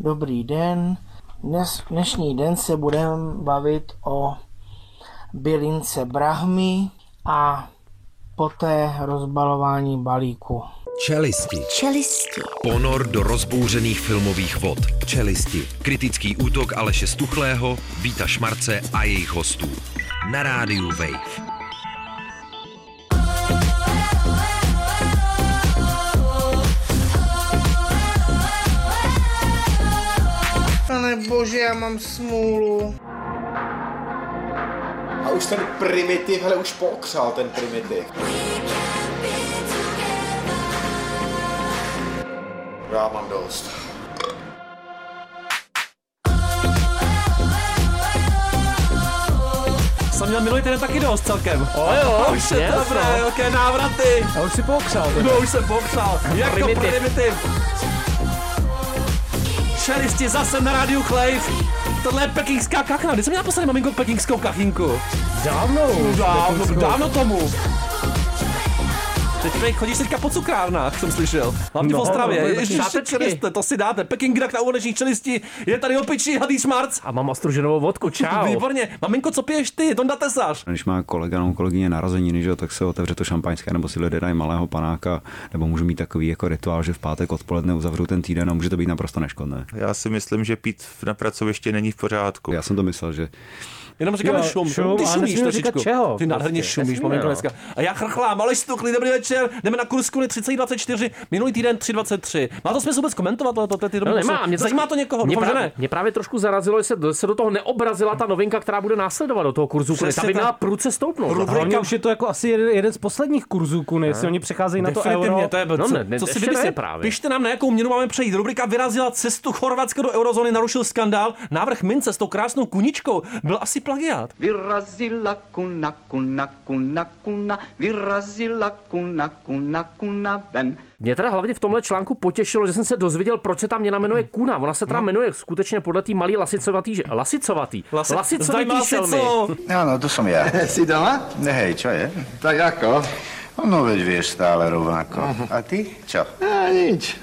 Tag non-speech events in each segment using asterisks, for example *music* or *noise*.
Dobrý den. Dnes, dnešní den se budeme bavit o bylince brahmy a poté rozbalování balíku. Čelisti. Čelisti. Ponor do rozbouřených filmových vod. Čelisti. Kritický útok Aleše Stuchlého, Víta Šmarce a jejich hostů. Na rádiu Wave. Bože, já mám smůlu. A už ten primitiv, hele, už pokřál ten primitiv. Já mám dost. Jsem měl minulý týden taky dost celkem. O jo, už je dobré, jaké návraty. A už si pokřál. No už jsem popřál. Jak to Primitiv. Čelisti zase na rádiu Clave. Tohle je pekingská kachna. Kdy jsem měl naposledy maminko pekingskou kachinku? Dávno. Dávno, dávno tomu. Teď prej, chodíš teďka po cukrárnách, jsem slyšel. Hlavně v No, Ostravě. no, Ježiši, čeliste, to si dáte. Peking na úvodečních čelisti. Je tady opičí hadý šmarc. A mám ostruženou vodku, čau. Výborně. Maminko, co piješ ty? Tonda Tesař. Když má kolega nebo kolegyně narozeniny, že tak se otevře to šampaňské, nebo si lidé dají malého panáka, nebo můžu mít takový jako rituál, že v pátek odpoledne uzavřu ten týden a může to být naprosto neškodné. Já si myslím, že pít na pracovišti není v pořádku. Já jsem to myslel, že Jenom říkáme Jo, šum. šum, Ty ale šumíš říkat trošičku. čeho, Ty nádherně prostě. šumíš, maminko no. dneska. A já chrchlám, ale stukli, dobrý večer. Jdeme na Kursku 3024, minulý týden 323. Má to smysl vůbec komentovat tohle, ty No, nemá, mě Zajímá to někoho, Mě, doufám, právě, mě právě trošku zarazilo, že se, do- se do toho neobrazila ta novinka, která bude následovat do toho kurzu. Přesně Ta by měla prudce stoupnout. Rubrika- už je to jako asi jeden, jeden z posledních kurzů Kuny, jestli oni přecházejí na to euro. to je, No co, ne, ne, co si ne právě. Pište nám, na jakou měnu máme přejít. Rubrika vyrazila cestu Chorvatska do eurozóny, narušil skandál. Návrh mince s tou krásnou kuničkou byl asi plagiát. Vyrazila kuna, kuna, kuna, kuna, vyrazila kuna, kuna, kuna ven. Mě teda hlavně v tomhle článku potěšilo, že jsem se dozvěděl, proč se ta měna jmenuje Kuna. Ona se teda jmenuje skutečně podle té malý lasicovatý, že- lasicovatý, Lasi- má šelmy. co? Áno, to som ja. *laughs* Jsi doma? Hej, čo je? Tak jako? No veď vieš stále rovnako. A ty? Čo? A nič.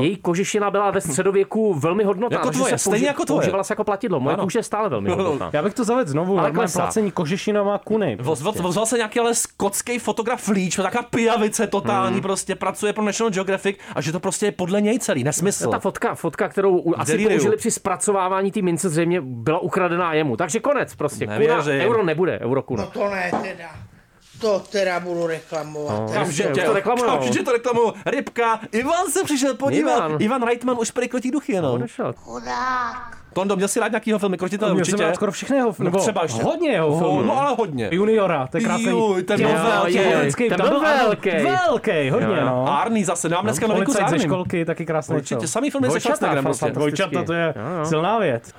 Její kožešina byla ve středověku velmi hodnotná. Jako tvoje, se stejně jako tvoje. Používala se jako platidlo. Moje kůže je stále velmi hodnotná. Já bych to zavedl znovu, Ale normálně klesá. placení kožešinová Kuny. Voz- voz- Vozval se nějaký ale skotský fotograf Leach, taková pijavice totální, prostě pracuje pro National Geographic a že to prostě je podle něj celý, nesmysl. Ta fotka, fotka, kterou u- asi deliriu. použili při zpracovávání té mince, zřejmě byla ukradená jemu. Takže konec prostě. Kuna, Nevěřím. euro nebude, euro kuna. No to ne teda. To teda budu reklamovat. No. Už to reklamujou. Kamže to reklamují. Rybka, Ivan se přišel podívat. Ivan. Ivan, Reitman už krotí duchy jenom. Odešel. Tondo, měl si rád nějakýho filmy krotitele Měl jsem určitě? rád skoro všechny jeho No nebo třeba ještě. hodně jeho Ho- filmů. No ale hodně. Juniora, to je krásný. Juj, ten byl velký. Ten tam byl velký. Velký, hodně, Jo. no. Arný zase, nám dneska novinku s Policajt ze Arným. školky, taky krásný Určitě, film. samý filmy se Schwarzeneggerem. Dvojčata, to je silná věc.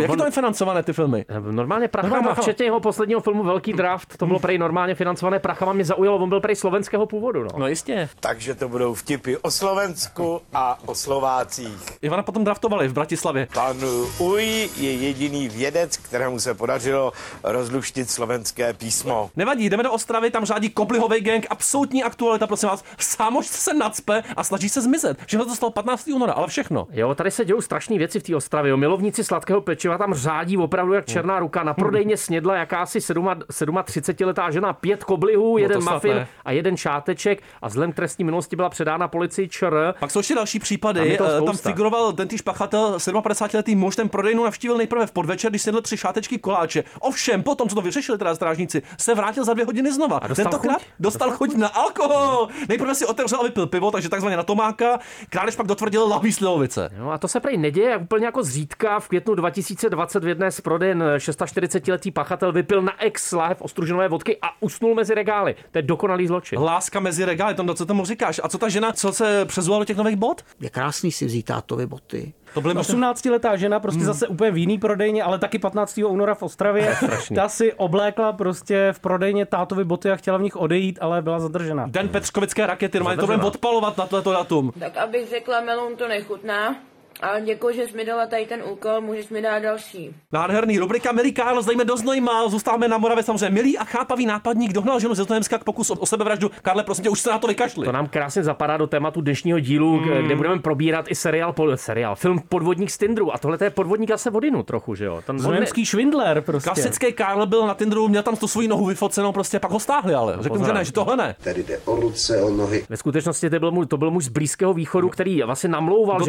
Jak je to financované ty filmy? Normálně Prachama, Normálně Prachama. včetně jeho posledního filmu Velký draft, to bylo prej normálně financované Prachama, mě zaujalo, on byl prej slovenského původu. No. No jistě. Takže to budou vtipy o Slovensku a o Slovácích. Ivana potom draftovali v Bratislavě. Pan Uj je jediný vědec, kterému se podařilo rozluštit slovenské písmo. Nevadí, jdeme do Ostravy, tam řádí Koblihový gang, absolutní aktualita, prosím vás. Sámoš se nacpe a snaží se zmizet. Všechno to stalo 15. února, ale všechno. Jo, tady se dějou strašné věci v té Ostravě. Jo. Milovníci sladkého pečiva tam řádí opravdu jak černá ruka. Na prodejně snědla jakási 37-letá žena pět koblihů, jeden No snad muffin ne. a jeden šáteček a vzhledem k trestní minulosti byla předána policii ČR. Pak jsou ještě další Tam případy. toho Eh, Tam figuroval ten týž pachatel, 57-letý muž, ten prodejnu navštívil nejprve v podvečer, když snědl tři šátečky koláče. Ovšem, potom, co to vyřešili teda strážníci, se vrátil za dvě hodiny znova. A dostal Tentokrát chuť? dostal chuť na alkohol. Nejprve si otevřel a vypil pivo, takže takzvaně na Tomáka. Krádež pak dotvrdil lahví slivovice. No a to se prej neděje úplně jako zřídka. V květnu 2020 v jedné z prodejen 46-letý pachatel vypil na ex láhev ostruženové vodky a usnul mezi regály. To je dokonalý zločin. Láska mezi regály, tam co tomu říkáš? A co ta žena, co se přezula do těch nových bod? Je krásný si vzít tátovi boty. To byly možná 18-letá žena, prostě zase úplně v jiný prodejně, ale taky 15. února v Ostravě. Ta si oblékla prostě v prodejně tátovi boty a chtěla v nich odejít, ale byla zadržena. Den Petřkovické rakety, normálně to budeme odpalovat na tohleto datum. Tak abych řekla, melon to nechutná. Ale děkuji, že jsi mi dala tady ten úkol, můžeš mi dát další. Nádherný rubrika Milý Karl, zdejme do Znojma, zůstáváme na Moravě samozřejmě. Milý a chápavý nápadník dohnal ženu ze Znojemska k pokusu o sebevraždu. Karle, prosím tě, už se na to vykašli. To nám krásně zapadá do tématu dnešního dílu, mm. kde budeme probírat i seriál, po, seriál, film Podvodník z Tindru. A tohle to je podvodník se vodinu trochu, že jo? Ten Znojemský švindler prostě. Klasický Karl byl na Tinderu, měl tam tu svoji nohu vyfocenou, prostě pak ho stáhli, ale řekl mu, že ne, že tohle ne. Tady jde o ruce, o nohy. Ve skutečnosti to byl, muž, to byl muž z Blízkého východu, který vlastně namlouval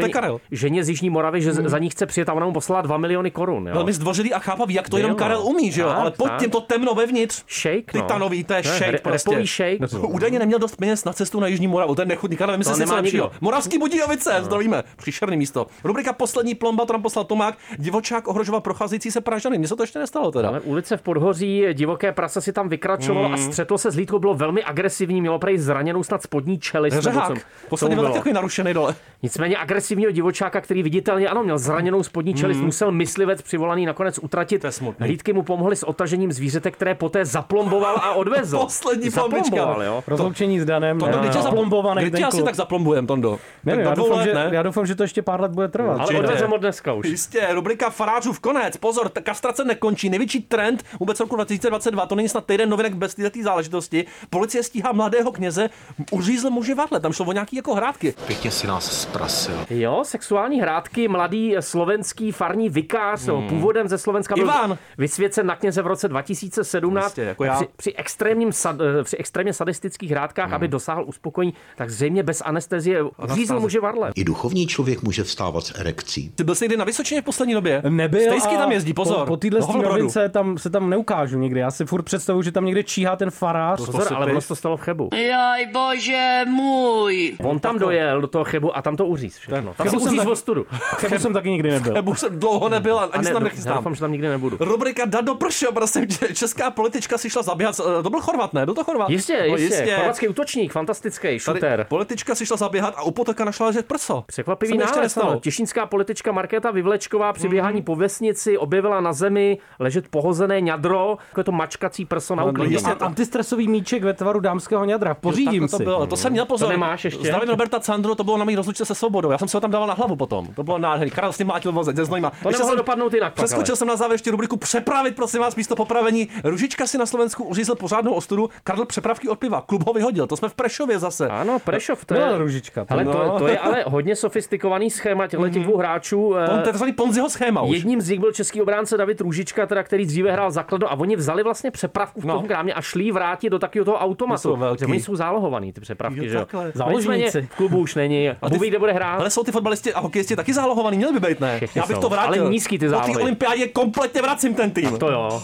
ženě, ženě z Jižní Moravy, že mm. za ní chce přijet a ona mu poslala 2 miliony korun. Jo? Velmi zdvořilý a chápavý, jak to jenom Karel umí, že jo? Ale pod tím to temno vevnitř. Shake, no. Titanový, to je shake prostě. shake. No, údajně neměl dost peněz na cestu na Jižní Moravu, ten nechutný Karel, my se něco lepšího. Moravský Budějovice, no. zdravíme, příšerný místo. Rubrika Poslední plomba, to nám poslal Tomák. Divočák ohrožoval procházející se Pražany. Mně se to ještě nestalo teda. Ale ulice v Podhoří, divoké prase si tam vykračovalo mm. a střetlo se s hlídkou, bylo velmi agresivní, mělo prej zraněnou snad spodní čelist. Řehák, poslední byl takový narušený dole. Nicméně agresivního divočáka, který viditelně ano, měl zraněnou spodní čelist, mm. musel myslivec přivolaný nakonec utratit. Hlídky mu pomohly s otažením zvířete, které poté zaplomboval a odvezl. *laughs* Poslední plombička. Rozloučení s Danem. To, kdy tě zaplombovaný. Kdy tě asi tak zaplombujem, Tondo? Nevím, já, doufám, let, že, ne? já doufám, že to ještě pár let bude trvat. Ale odvezem od dneska už. Jistě, rubrika Farářův konec. Pozor, ta kastrace nekončí. Největší trend vůbec roku 2022, to není snad týden novinek bez této záležitosti. Policie stíhá mladého kněze, uřízl muži vadle. Tam šlo o nějaký jako hrátky. Pěkně si nás zprasil. Jo, sexuální hrátky, mladý slovenský farní vikář, hmm. původem ze Slovenska byl Ivan. vysvěcen na kněze v roce 2017 Jistě, jako já. Při, při, extrémním sad, eh, při extrémně sadistických hrádkách, hmm. aby dosáhl uspokojení, tak zřejmě bez anestezie uřízl muži varle. I duchovní člověk může vstávat s erekcí. Ty byl jsi někdy na Vysočině v poslední době? Nebyl. Stejsky tam jezdí, pozor. Po, po téhle tam se tam neukážu nikdy. Já si furt představuji, že tam někde číhá ten farář. Pozor, ale ono to stalo v Chebu. Jaj, bože můj. On tam dojel do toho Chebu a tam to uříz všechno. Tam se uříz v ostudu. Chebu jsem taky nikdy nebyl. Chebu jsem dlouho nebyl, ani ne, se tam nechystám. Doufám, že tam nikdy nebudu. Rubrika Dado pršo, prosím tě, česká politička si šla zabíhat. To byl Chorvat, ne? Byl to Chorvat? Jistě, no, jistě. jistě. Chorvatský útočník, fantastický šuter. Politička si šla zaběhat a upoteka našla že prso. Překvapivý nález. Těšínská politička Markéta Vyvlečková při běhání mm. po vesnici objevila na zemi ležet pohozené ňadro, jako to mačkací prso na uklidě. No, antistresový míček ve tvaru dámského ňadra. Pořídím to si. Bylo. To jsem měl pozor. To nemáš ještě. Zdravím Roberta Candru, to bylo na mý rozlučce se svobodou. Já jsem se ho tam dával na hlavu potom. To bylo nádherný. Karel s tím mlátil vozec ze Znojma. To nemohlo dopadnout jinak. Přeskočil jsem na závěr ještě rubriku přepravit, prosím vás, místo popravení. Ružička si na Slovensku uřízl pořádnou ostudu. Karel přepravky od piva. Klub ho vyhodil. To jsme v Prešově zase. Ano, Prešov, to je ružička. Ale to, to, je ale hodně sofistikovaný schéma těchto těch dvou hráčů. To je takzvaný Ponziho schéma už. Jedním z nich byl český obránce David Růžička, teda, který dříve hrál zakladu a oni vzali vlastně přepravku v tom no. krámě a šli vrátit do takového toho automatu. Že oni jsou zálohovaný, ty přepravky, že jo. V klubu už není. A ty, kde bude hrát. Ale jsou ty fotbalisti a hokejisti taky zálohovaný, měli by být, ne? Všichni Já bych jsou. to vrátil. Ale nízký ty zálohy. Po té olympiádě kompletně vracím ten tým. A to jo.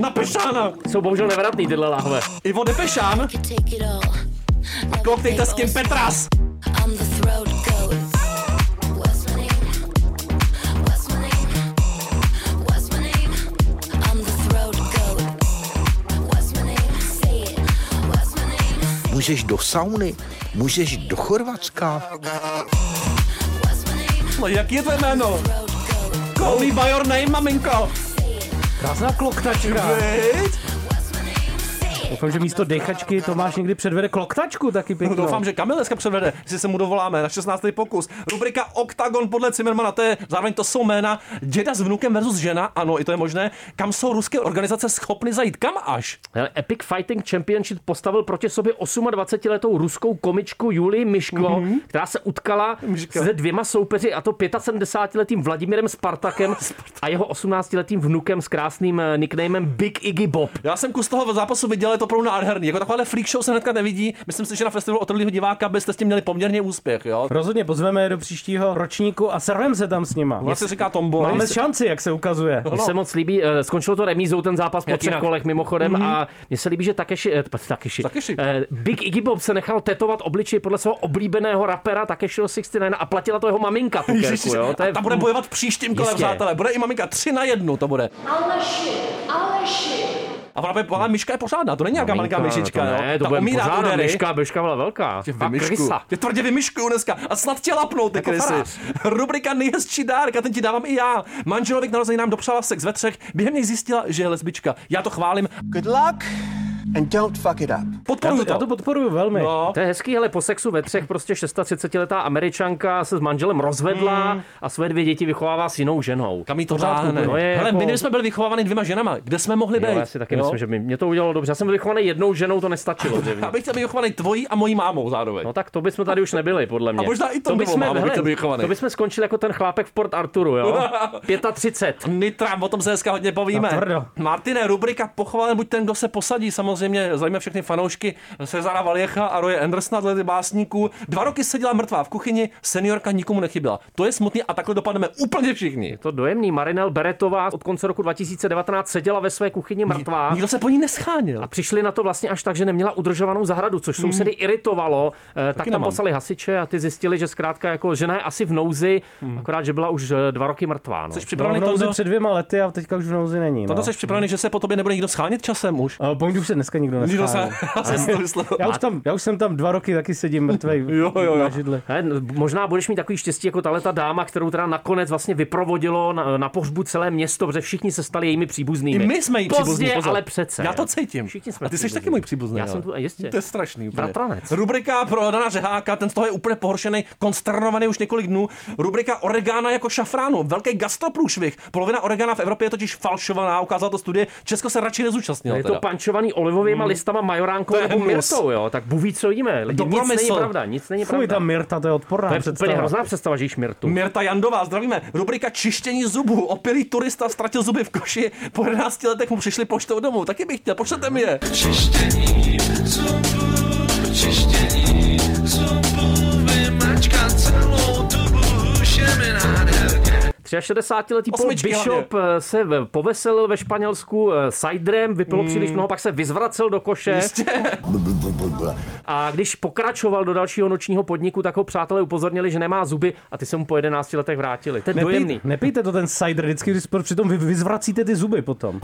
Na Pešána. Jsou bohužel nevratný tyhle lahve. Ivo de Pešán. Koktejte s Kim Petras. Můžeš do sauny, můžeš do Chorvatska. No jak je tvé jméno? Call me by your name, maminko. Krásná kloktačka. Wait. Doufám, že místo dechačky Tomáš někdy předvede kloktačku taky pěknou. No, doufám, že Kamil dneska předvede, jestli se mu dovoláme na 16. pokus. Rubrika Octagon podle Zimmermana, to je zároveň to jsou jména děda s vnukem versus žena, ano, i to je možné. Kam jsou ruské organizace schopny zajít? Kam až? Hele, Epic Fighting Championship postavil proti sobě 28-letou ruskou komičku Julii Miško, mm-hmm. která se utkala Miška. se dvěma soupeři, a to 75-letým Vladimirem Spartakem a jeho 18-letým vnukem s krásným eh, nicknamem Big Iggy Bob. Já jsem kus toho zápasu viděl, je to opravdu nádherný. Jako takováhle freak show se hnedka nevidí. Myslím si, že na festivalu otrlého diváka byste s tím měli poměrně úspěch. Jo? Rozhodně pozveme do příštího ročníku a servem se tam s nima. Ono se říká Tombo. Máme šanci, jak se ukazuje. Mně se moc líbí, eh, skončilo to remízou ten zápas po třech kolech mimochodem mm-hmm. a mně se líbí, že Takeshi, eh, Takeshi, Takeshi. Eh, Big Iggy Bob se nechal tetovat obličej podle svého oblíbeného rapera Takeshiho 69 a platila to jeho maminka. *laughs* Pokerku, jo? To je... A ta bude bojovat v příštím kole, přátelé. Bude i maminka 3 na jednu, to bude. Aleši. A právě ale myška je pořádná, to není nějaká malinká myšička. To ne, to Ta pořádná údery. myška, myška byla velká. Tě vymyšku. tvrdě vymyškuju dneska. A snad tě lapnou ty Jako krysy. Rubrika nejhezčí dárek a ten ti dávám i já. Manželovi k narození nám dopřála sex ve třech, během něj zjistila, že je lesbička. Já to chválím. Good luck And don't fuck it up. Podporuju já to, já to podporuju velmi. No. To je hezký, ale po sexu ve třech prostě 630-letá američanka se s manželem rozvedla Hmm. a své dvě děti vychovává s jinou ženou. Kam jí to Pořádku, to je Hele, jako... my jsme byli vychováváni dvěma ženama. Kde jsme mohli Jo, být? já si taky myslím, že by mě to udělalo dobře. Já jsem byl vychovaný jednou ženou, to nestačilo. Já bych chtěl být vychovaný tvojí a mojí mámou zároveň. No tak to bychom tady už nebyli, podle mě. A možná i to bychom, dvou máme, bych hele, to to bychom skončili jako ten chlápek v Port Arturu, jo? *laughs* 35. Nitra, o tom se dneska hodně povíme. Martine, rubrika pochvalen buď ten, kdo se posadí. Samozřejmě zajímavé všechny fanoušky Cezara Valiecha a Roje Andersona, dle básníků. Dva roky seděla mrtvá v kuchyni, seniorka nikomu nechyběla. To je smutný a takhle dopadneme úplně všichni. Je to dojemný. Marinel Beretová od konce roku 2019 seděla ve své kuchyni mrtvá. Nikdo se po ní neschánil. A přišli na to vlastně až tak, že neměla udržovanou zahradu, což sousedy iritovalo. Eh, tak tam nemám. poslali hasiče a ty zjistili, že zkrátka jako žena je asi v nouzi, akorát, že byla už eh, dva roky mrtvá. No. Jsi připravený v to, nouzi to, před dvěma lety a teďka už v nouzi není. to, No. jsi připravený, že se po tobě nebude nikdo schánit časem už? Ale po už se dneska nikdo Nikdo se, neschánil. *laughs* já jsem to. Já už, tam, já už jsem tam dva roky taky sedím mrtvej *laughs* Jo, jo, jo. na židli. He, n- možná budeš mít takový štěstí jako tahle ta dáma, kterou teda nakonec vlastně vyprovodilo na, na pohřbu celé město, protože všichni se stali jejími příbuznými. I my jsme jí Pozdě, příbuzní, pozor. ale přece. Já to cítím. Všichni jsme a ty jsi taky můj příbuzný. Já ale. jsem tu, jistě. To je strašný. Úplně. Bratranec. Rubrika pro Dana Řeháka, ten z toho je úplně pohoršený, konsternovaný už několik dnů. Rubrika oregana jako šafránu, velký gastroprůšvih. Polovina oregana v Evropě je totiž falšovaná, ukázala to studie. Česko se radši nezúčastnilo. Je to teda. Pančovaný olivovými listama, majoránkou To je nebo mirtou, jo? Tak buví, co jíme. Lidi, nic není pravda, nic není Fuj, pravda. ta Mirta, to je odporná To je představa. úplně hrozná představa, že jíš mirtu. Mirta Jandová, zdravíme. Rubrika čištění zubů. Opilý turista ztratil zuby v koši. Po 11 letech mu přišli poštou domů. Taky bych chtěl, pošlete mi je. Čištění zubů, čištění 63-letý Paul Bishop eh, se poveselil ve Španělsku eh, ciderem, vypilo Mm. příliš mnoho, pak se vyzvracel do koše. Jistě. *laughs* A když pokračoval do dalšího nočního podniku, tak ho přátelé upozornili, že nemá zuby a ty se mu po 11 letech vrátili. To je dojemný. Nepijte, to ten cider vždycky, když přitom vy vyzvracíte ty zuby potom.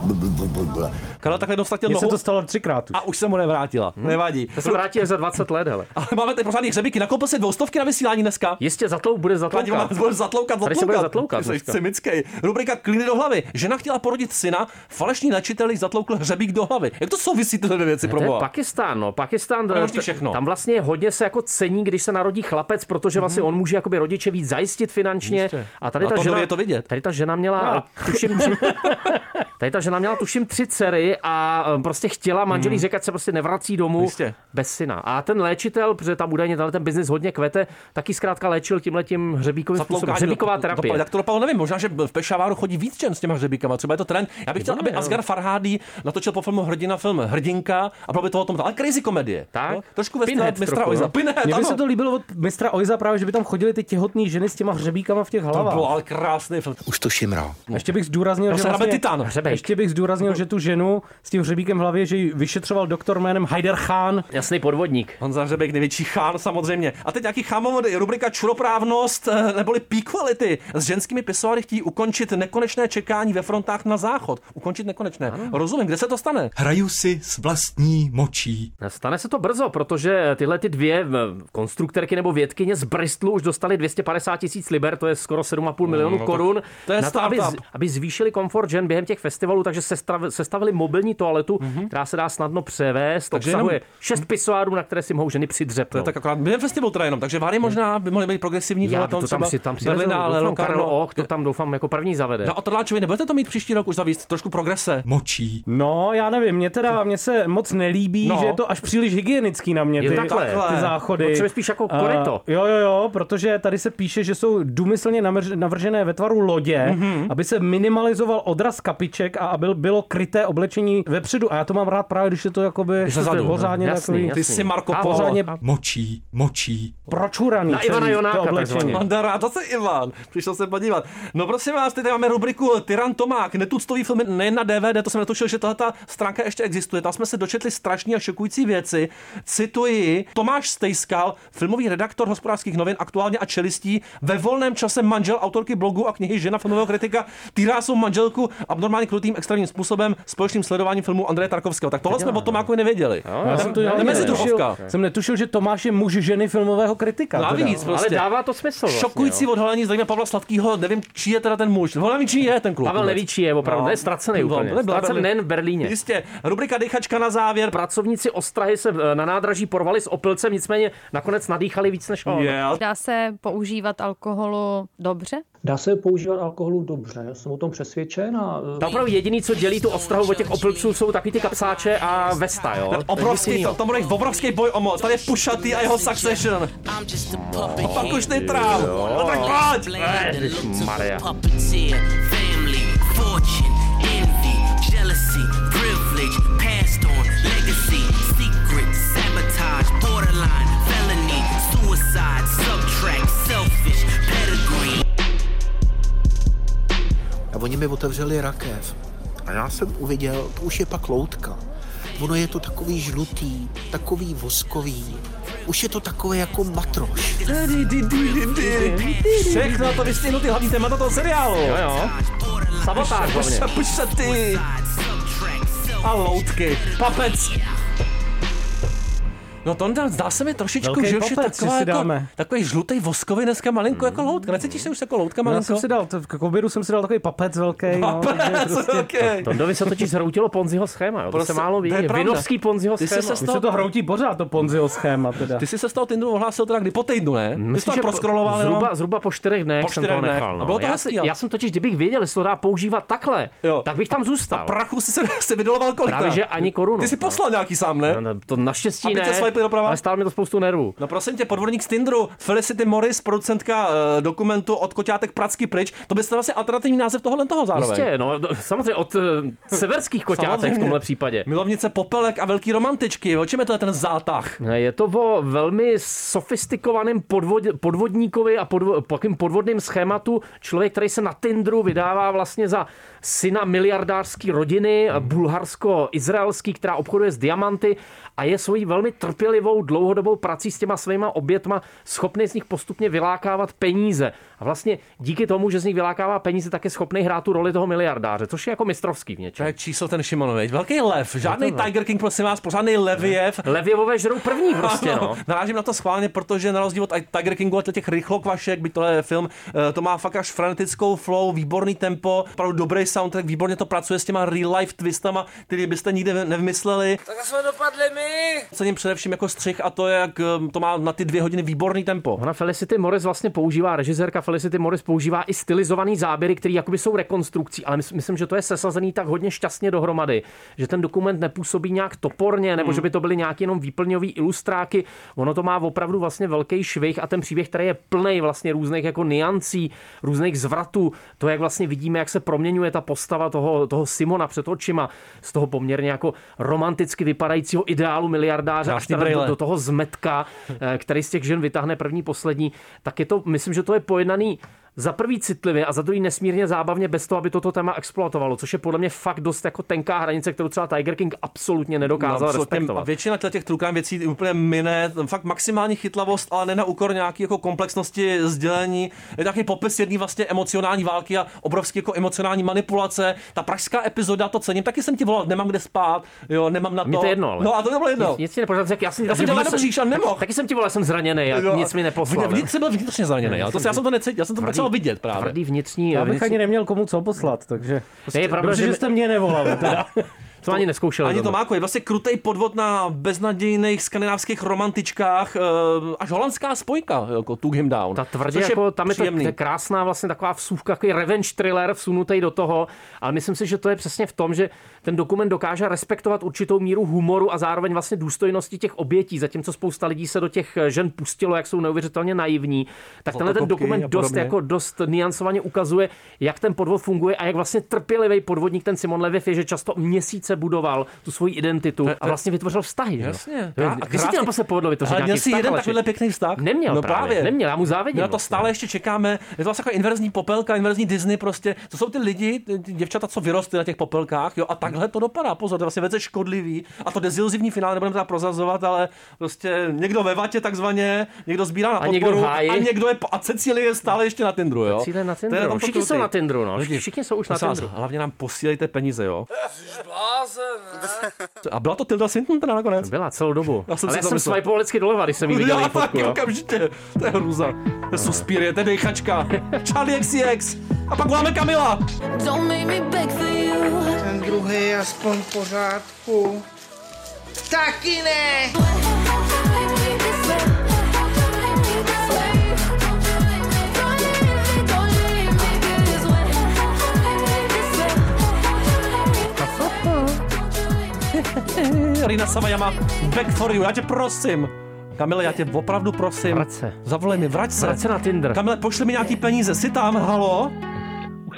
Karel takhle dostatil Mně se nohu to stalo třikrát už. a už se mu nevrátila. Nevadí. To se vrátí až za 20 let, hele. *laughs* Ale máme tady pořádný hřebíky. Nakoupil si dvoustovky na vysílání dneska. Jistě zatlou, bude zatloukat. bude zatloukat, Tady se bude zatloukat dneska. Rubrika Klíny do hlavy. Žena chtěla porodit syna, falešný načitel jí zatloukl hřebík do hlavy. Jak to souvisí tyhle dvě věci, pro boha? Pakistán, no. Pakistán, možný t- všechno. tam vlastně hodně se jako cení, když se narodí chlapec, protože vlastně on může jakoby rodiče víc zajistit finančně. Jistě. A tady ta žena, je to vidět. Tady ta žena měla, tuším, tři, *laughs* tady ta žena měla tuším tři dcery a eh, prostě chtěla manželí Hmm. říkat, se prostě nevrací domů Jistě. bez syna. A ten léčitel, protože tam údajně tenhle ten biznis hodně kvete, taky zkrátka léčil tímhletím hřebíkovým způsobem. Hřebíková terapie. Jak to dopadlo, nevím. Možná, že v Pešaváru chodí víc žen s těma hřebíkama. Třeba je to trend. Já bych chtěl, aby jo. Asgar Farhadi natočil po filmu Hrdina film Hrdinka a bylo by to o tom, ale crazy komedie. Tak. No, trošku ve stylu Pinhead mistra trochu, Oiza. no. Pinhead, Mně by se to líbilo od mistra Oiza právě, že by tam chodili ty těhotné ženy s těma hřebíkama v těch To hlavách. bylo ale krásný film. Už to šimral. Ještě bych zdůraznil, že vlastně, ještě bych zdůraznil, že tu ženu s tím hřebíkem v hlavě, že ji vyšetřoval doktor jménem Haider Khan. Jasný podvodník. Honza Hřebek, největší chán samozřejmě. A teď nějaký chámovody, rubrika čuroprávnost eh, neboli P-quality. S ženskými pisoary chtějí ukončit nekonečné čekání ve frontách na záchod. Ukončit nekonečné. Rozumím, kde se to stane? Hraju si s vlastní močí. Stane se to brzo, protože tyhle ty dvě eh, konstruktorky nebo vědkyně z Bristolu už dostali 250 tisíc liber, to je skoro 7,5 milionů no korun, to je na to, aby, aby zvýšili komfort žen během těch festivalů, takže sestav- sestavili mobilní toaletu, která se dá snadno převést, Takže obsahuje jenom- šest pisoárů, na které si mohou ženy přidřepnout. To je tak akorát během festivalu teda jenom, takže Vary možná by mohly být progresivní. Já to tam, třeba si, tam Berlina, doufám, Karel Locarno. To tam doufám jako první zavede. No a Trláčovi, nebudete to mít příští rok už zavíst trošku progrese? Močí. No, já nevím, mě teda, mně se moc nelíbí, No. no. že je to až příliš hygienický na mě, Jo, ty, takhle. ty záchody. Potřebuje spíš jako koryto. jo, jo, jo, protože tady se píše, že jsou důmyslně navržené ve tvaru lodě, Mhm. mm-hmm. aby se minimalizoval odraz kapiček a aby bylo kryté oblečení vepředu. A já to mám rád právě, když je to jakoby Zezadu, pořádně no. Jasný, takový, jasný. Ty jsi Marco A Polo. pořádně Močí, močí. pročuraný Na Ivana Jonáka to oblečení. takzvaně. Manda rád, zase Ivan. Přišel se podívat. No prosím vás, teď máme rubriku Tyran Tomák, netuctový film nejen na DVD, to jsem netušil, že tahle stránka ještě existuje. Tam jsme se dočetli strašní a šokující věci. Cituji, Tomáš Stejskal, filmový redaktor hospodářských novin, aktuálně a čelistí, ve volném čase manžel autorky blogu a knihy Žena filmového kritika, týrá svou manželku abnormálně krutým extrémním způsobem společným sledováním filmu Andreje Tarkovského. Tak tohle jsme o Tomákovi nevěděli. Já jsem to já netušil, jsem netušil, že Tomáš je muž ženy filmového kritika. Navíc prostě. Ale dává to smysl vlastně, Šokující odhalení zdravíme Pavla Sladkého, nevím, nevím, čí je teda ten muž. Nebo nevím, čí je ten kluk. Pavel neví, čí je opravdu, to je ztracený úplně. to nebyla Ztracený nejen v Berlíně. Jistě. Rubrika Dechačka na závěr. Pracovníci Ostrahy se eh, na nádraží porvali s opilcem, nicméně nakonec nadýchali víc než on. Yeah. Dá se používat alkoholu dobře? Dá se používat alkoholu dobře, já jsem o tom přesvědčen a... To opravdu jediný, co dělí tu ostrahu od těch opilců, jsou takový ty kapsáče a vesta, jo? Ten obrovský, to, to bude obrovský boj o moc. Tady je Pušatý a jeho Succession. A pak už nejtrál. No tak pojď. Maria. Borderline, felony, suicide, subtract, oni mi otevřeli rakev. A já jsem uviděl, to už je pak loutka. Ono je to takový žlutý, takový voskový. Už je to takové jako matroš. Všechno to vystihnu ty hlavní témata toho seriálu. Jo, jo. Sabotáž hlavně. Pušatý. A loutky. Papec. No to zdá se mi trošičku, Velký že už je taková si jako, dáme. takový žlutý voskový dneska malinko jako loutka. Necítíš se už jako loutka Já malinko? jsem si dal, to, k obědu jsem si dal takový papec velký. No, Papec takže prostě, velký. Tondovi se totiž zhroutilo Ponziho schéma, jo? To Prostě, se málo ví. to je. Vinovský Ponziho Ty schéma. se toho- se to hroutí pořád, to Ponziho schéma teda. Ty jsi se z toho Tinderu ohlásil teda kdy po týdnu, ne? Ty jsi Myslím, to že proskroloval jenom? zhruba, zhruba po čtyřech dnech Po jsem čtyřech to dnech. nechal. A No. bylo to já, hezký, si, já jsem totiž, kdybych věděl, jestli to dá používat takhle, Jo. tak bych tam zůstal. Prachu jsi se, se vydoloval kolik? Právě, že ani korunu. Ty jsi poslal nějaký sám, ne? No, no, to naštěstí ne, swipli doprava? ale stálo mi to spoustu nervů. No prosím tě, podvodník z Tinderu, Felicity Morris, producentka uh, dokumentu od koťátek Pracky pryč, to by vlastně alternativní název tohohle toho zároveň. Jistě, no, no, samozřejmě od uh, severských koťátek v Samozřejmě. tomhle případě. Milovnice popelek a velký romantičky, o čem je to ten zátah? Je to o velmi sofistikovaném podvod, podvodníkovi a podvo, takým podvodným schématu. Člověk, který se na Tinderu vydává vlastně za syna miliardářské rodiny, bulharsko-izraelský, která obchoduje s diamanty a je svojí velmi trpělivou dlouhodobou prací s těma svýma obětma schopný z nich postupně vylákávat peníze. A vlastně díky tomu, že z nich vylákává peníze, tak je schopný hrát tu roli toho miliardáře, což je jako mistrovský v To něčem. je číslo ten Šimonovič. Velký lev, žádný to Tiger King, prosím vás, pořádný Leviev. Levěvové žerou první *laughs* prostě, no. Narážím na to schválně, protože na rozdíl od Tiger Kingu a těch rychlokvašek, by tohle je film, eh, to má fakt až frenetickou flow, výborný tempo, opravdu dobrý soundtrack, výborně to pracuje s těma real life twistama, který byste nikdy nevymysleli. Tak jsme dopadli my. Cením především jako střih a to, jak eh, to má na ty dvě hodiny výborný tempo. Ona Felicity Morris vlastně používá, režisérka Felicity Morris používá i stylizovaný záběry, které jakoby jsou rekonstrukcí, ale mys- myslím, že to je sesazený tak hodně šťastně dohromady, že ten dokument nepůsobí nějak toporně, nebo Hmm. že by to byly nějaký jenom výplňový ilustráky. Ono to má opravdu vlastně velký švih a ten příběh, který je plný vlastně různých jako niancí, různých zvratů, to jak vlastně vidíme, jak se proměňuje ta postava toho, toho Simona před očima, z toho poměrně jako romanticky vypadajícího ideálu miliardáře až do, do toho zmetka, eh, který z těch žen vytáhne první, poslední, tak je to, myslím, že to je pojednaný za prvý citlivě a za druhý nesmírně zábavně bez toho, aby toto téma exploatovalo, což je podle mě fakt dost jako tenká hranice, kterou třeba Tiger King absolutně nedokázal No, absolutně. respektovat. A většina těch trukám věcí úplně mine, fakt maximální chytlavost, ale ne na úkor nějaký jako komplexnosti sdělení. Je taky popis jedné vlastně emocionální války a obrovský jako emocionální manipulace. Ta pražská epizoda, to cením, taky jsem ti volal, nemám kde spát, jo, nemám na to. Mně to je jedno, ale. No a to bylo jedno. Nic, nic ti nepořád, já jsem, Já jsem dělal nebříš a nemohl. Taky jsem ti volal, jsem zraněný a Jo, nic mi neposlal. Vnitř jsem byl vnitřně zraněný, ale to, já jsem to necítil, já jsem to potřeboval vidět právě. Tvrdý vnitřní. Já bych vnitřní ani neměl komu co poslat, takže... Ne, je pravda, Dobře, že jste mě nevolali teda. *laughs* To ani neskoušel. Ani to máko, je vlastně krutej podvod na beznadějných skandinávských romantičkách, eh, až holandská spojka, jako Took Him Down. Ta tvrdě, jako, tam je je krásná vlastně taková vsuvka, takový revenge thriller vsunutý do toho, ale myslím si, že to je přesně v tom, že ten dokument dokáže respektovat určitou míru humoru a zároveň vlastně důstojnosti těch obětí, zatímco spousta lidí se do těch žen pustilo, jak jsou neuvěřitelně naivní, tak tenhle ten dokument dost, jako dost niancovaně ukazuje, jak ten podvod funguje a jak vlastně trpělivý podvodník ten Simon Leviev je, že často měsíce budoval tu svoji identitu a vlastně vytvořil vztahy. Jasně. A Kdy si krásně- tě naposled povedlo vytvořit nějaký měl jsi vztah, jeden takovýhle pěkný vztah? Neměl no právě, neměl, já mu závidím My na to vlastně. stále ještě čekáme. Je to vlastně jako inverzní popelka, inverzní Disney prostě. To jsou ty lidi, ty, děvčata, co vyrostly na těch popelkách, jo, a takhle to dopadá. Pozor, to je vlastně velice škodlivý. A to deziluzivní finále nebudeme teda prozazovat, ale prostě někdo ve vatě takzvaně, někdo sbírá na A někdo podporu v háji. a někdo je, a Cecilie je stále ještě na Tindru, jo. Cecilie na To je Tinderu. tom Všichni jsou na Tinderu, no. Lidi, Všichni jsou už na Tinderu. Hlavně nám posílejte peníze, jo. A byla to Tilda Swinton teda nakonec? Byla celou dobu. Já jsem Ale si já jsem swipeoval vždycky doleva, když jsem jí viděl *laughs* Já taky jo. okamžitě. To je hruza. To je suspírie, to je dejchačka. Charlie XCX. A pak voláme Kamila. Don't make me beg for you. Ten druhý je aspoň v pořádku. Taky ne! *laughs* Rina Savajama, back for you. Já tě prosím. Kamile, já tě opravdu prosím. Vrať se. Zavolej mi, vrať se. Vrať se na Tinder. Kamile, pošli mi nějaký peníze. Jsi tam, halo?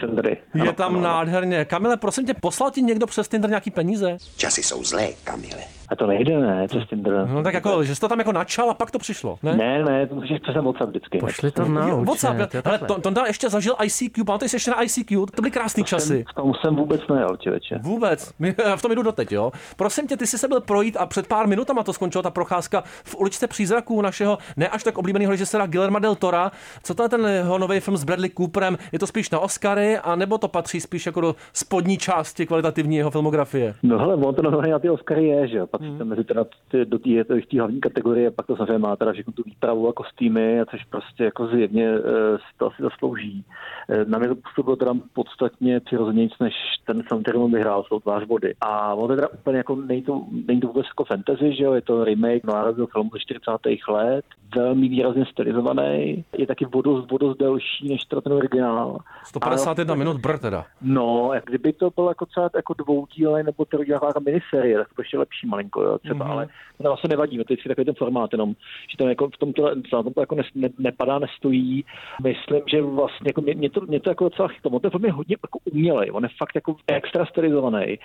Tady. Je tam nádherně. Kamile, prosím tě, poslal ti někdo přes Tinder nějaký peníze? Časy jsou zlé, Kamile. A to nejde, ne, přes Tinder. No tak jako, že jsi to tam jako načal a pak to přišlo, ne? Ne, ne, to musíš přes WhatsApp vždycky. Pošli to na účet, WhatsApp, jo, hele, takhle. to, Tonda ještě zažil ICQ, pamatuješ si ještě na ICQ, to byly krásný časy. V tom jsem vůbec nejel, člověče. Vůbec. Já *laughs* v tom jdu doteď, jo. Prosím tě, ty jsi se byl projít a před pár minutama to skončila ta procházka v uličce přízraků našeho ne až tak oblíbeného režiséra Guillerma del Tora. Co to je ten jeho nový film s Bradley Cooperem? Je to spíš na Oscary, a nebo to patří spíš jako do spodní části kvalitativní jeho filmografie? No hele, on to na ty Oscary je, že jo, tam mezi teda ty, do té hlavní kategorie, pak to samozřejmě má teda všechno tu výpravu a kostýmy, a což prostě jako zjevně e, si to asi zaslouží. E, na mě to působilo teda podstatně přirozenějc, než ten film, který on vyhrál, jsou tvář vody. A on je teda úplně jako, není to, není to vůbec jako fantasy, že jo, je to remake národního filmu ze 40. let, velmi výrazně stylizovaný, je taky vodost, vodost delší než teda ten originál. 151 minut br teda. No, jak kdyby to bylo jako třeba jako dvoudílej nebo trojdílná miniserie, tak to ještě lepší malinko, jo, třeba, Mhm. mm-hmm. ale to vlastně nevadí, to je takový ten formát, jenom, že to jako v na tom to jako ne, ne, nepadá, nestojí. Myslím, že vlastně jako mě, mě, to, mě to jako docela chytlo. On ten film je hodně jako umělej, on je fakt jako extra stylizovaný.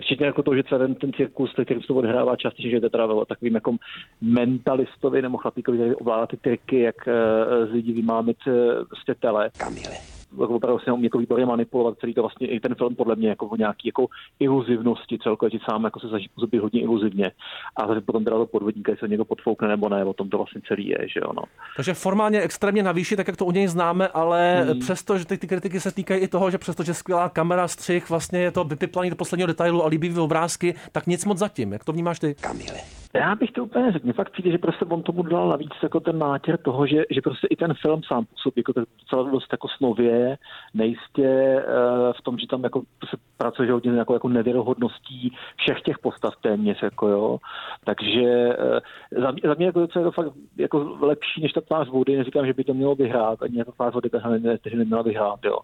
Včetně jako to, že třeba ten, ten cirkus, který se to odhrává částečně, že je to teda takovým jako mentalistovi nebo chlapíkovi, který ovládá ty triky, jak uh, z lidí vymámit uh, prostě tele. Kamile. Jako opravdu se umí jako výborně manipulovat celý to vlastně i ten film podle mě jako o nějaký jako iluzivnosti celkově, že sám jako se působit hodně iluzivně a zase potom teda to podvodníka, jestli se někdo podfoukne nebo ne, o tom to vlastně celý je, že jo, no. Takže formálně extrémně navýší, tak jak to u něj známe, ale Hmm. přesto, že ty, ty kritiky se týkají i toho, že přesto, že skvělá kamera, střih, vlastně je to vypiplaný do posledního detailu a líbivý obrázky, tak nic moc zatím. Jak to vnímáš ty? Kamile. Já bych to úplně řekl. Mně fakt přijde, že prostě on tomu dal navíc jako ten nátěr toho, že, že prostě i ten film sám působí jako docela dost jako snově, nejistě eh, v tom, že tam jako se pracuje hodně jako, jako nevěrohodností všech těch postav téměř, jako jo. Takže eh, za mě, za mě jako, je to fakt jako lepší než ta tvář vody. Neříkám, že by to mělo vyhrát, ani ta tvář vody ne, neměla vyhrát, jo.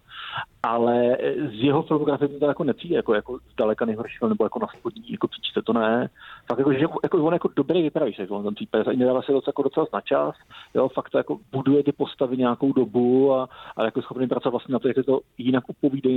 Ale eh, z jeho filmografie mi to jako nepřijde, jako, jako zdaleka nejhorší nebo jako na spodní jako příčce, to ne. Fakt jako, že jako, on jako dobrý vypravíš, jako on ten případ, ani nedává se docela, jako docela na čas, jo, fakt to jako buduje ty postavy nějakou dobu a, a jako schopný pracovat vlastně na to, jak je to jinak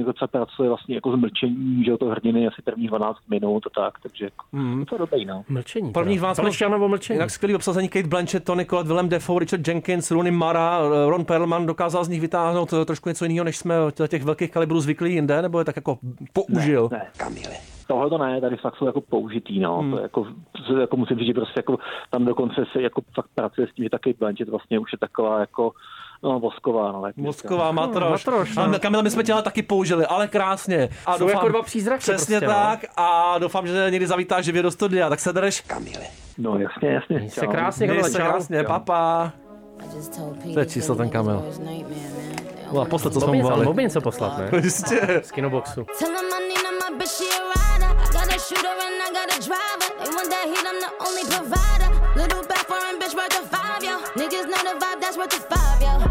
to třeba pracuje vlastně jako z mlčení, že to hrdiny asi první 12 minut a tak, takže jako, Mm. to je dobrý, no. Mlčení. Prvních 12 Palešťána nebo mlčení. Jinak skvělý obsazení Kate Blanchett, Tony Collette, Willem Dafoe, Richard Jenkins, Rooney Mara, Ron Perlman dokázal z nich vytáhnout eh, trošku něco jiného, než jsme od těch velkých kalibrů zvyklí jinde, nebo je tak jako použil? Ne, Kamile. Tohle to ne, tady fakt jsou jako použitý, no. Hmm. To jako, to jako musím říct, že prostě jako tam dokonce se jako fakt pracuje s tím, že taky Blanchett vlastně už je taková jako no, vosková, no. Mozková říkám. matroš. matroš, no. Ale Kamila, my jsme tě ale taky použili, ale krásně. A Jsou jako dva přízraky Přesně prostě, no. tak a doufám, že někdy zavítáš živě do studia, tak se drž. Kamile. No jasně, jasně. Měj se Čau. krásně, Kamile, se čau. krásně, papa. To je číslo ten Kamil. No a posled, co jsme mu volali. mobil něco poslat, ne? Jistě. Z kinoboxu. Little back foreign bitch worth a five, yo. Niggas know the vibe, that's worth a five, yo.